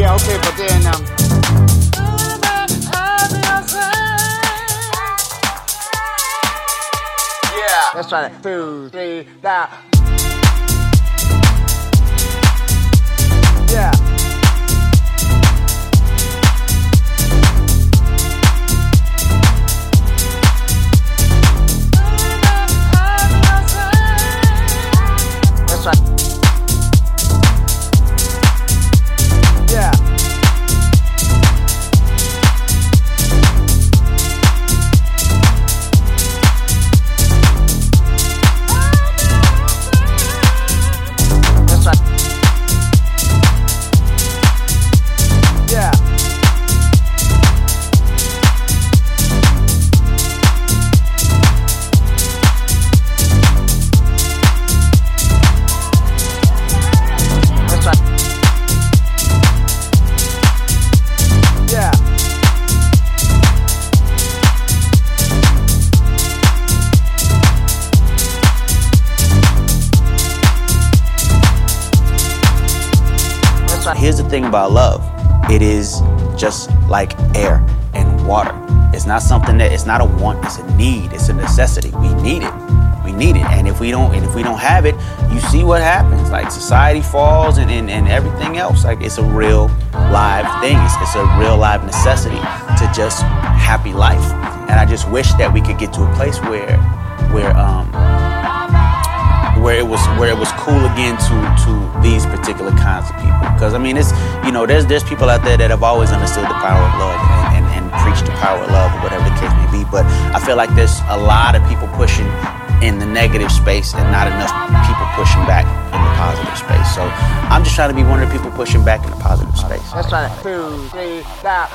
Yeah, okay, but then um. Yeah. Let's try that. Two, three, that. Yeah. Here's the thing about love it is just like air and water. It's not something that it's not a want, it's a need, it's a necessity. We need it. We need it. And if we don't and if we don't have it, you see what happens. Like society falls and, and, and everything else. Like it's a real live thing. It's, it's a real live necessity to just happy life. And I just wish that we could get to a place where where um where it was where it was cool again to to these particular kinds of people. Because I mean, it's you know, there's there's people out there that have always understood the power of love and, and, and preached the power of love or whatever the case may be. But I feel like there's a lot of people pushing in the negative space and not enough people pushing back in the positive space. So I'm just trying to be one of the people pushing back in the positive space. Let's try that. Two, three, now.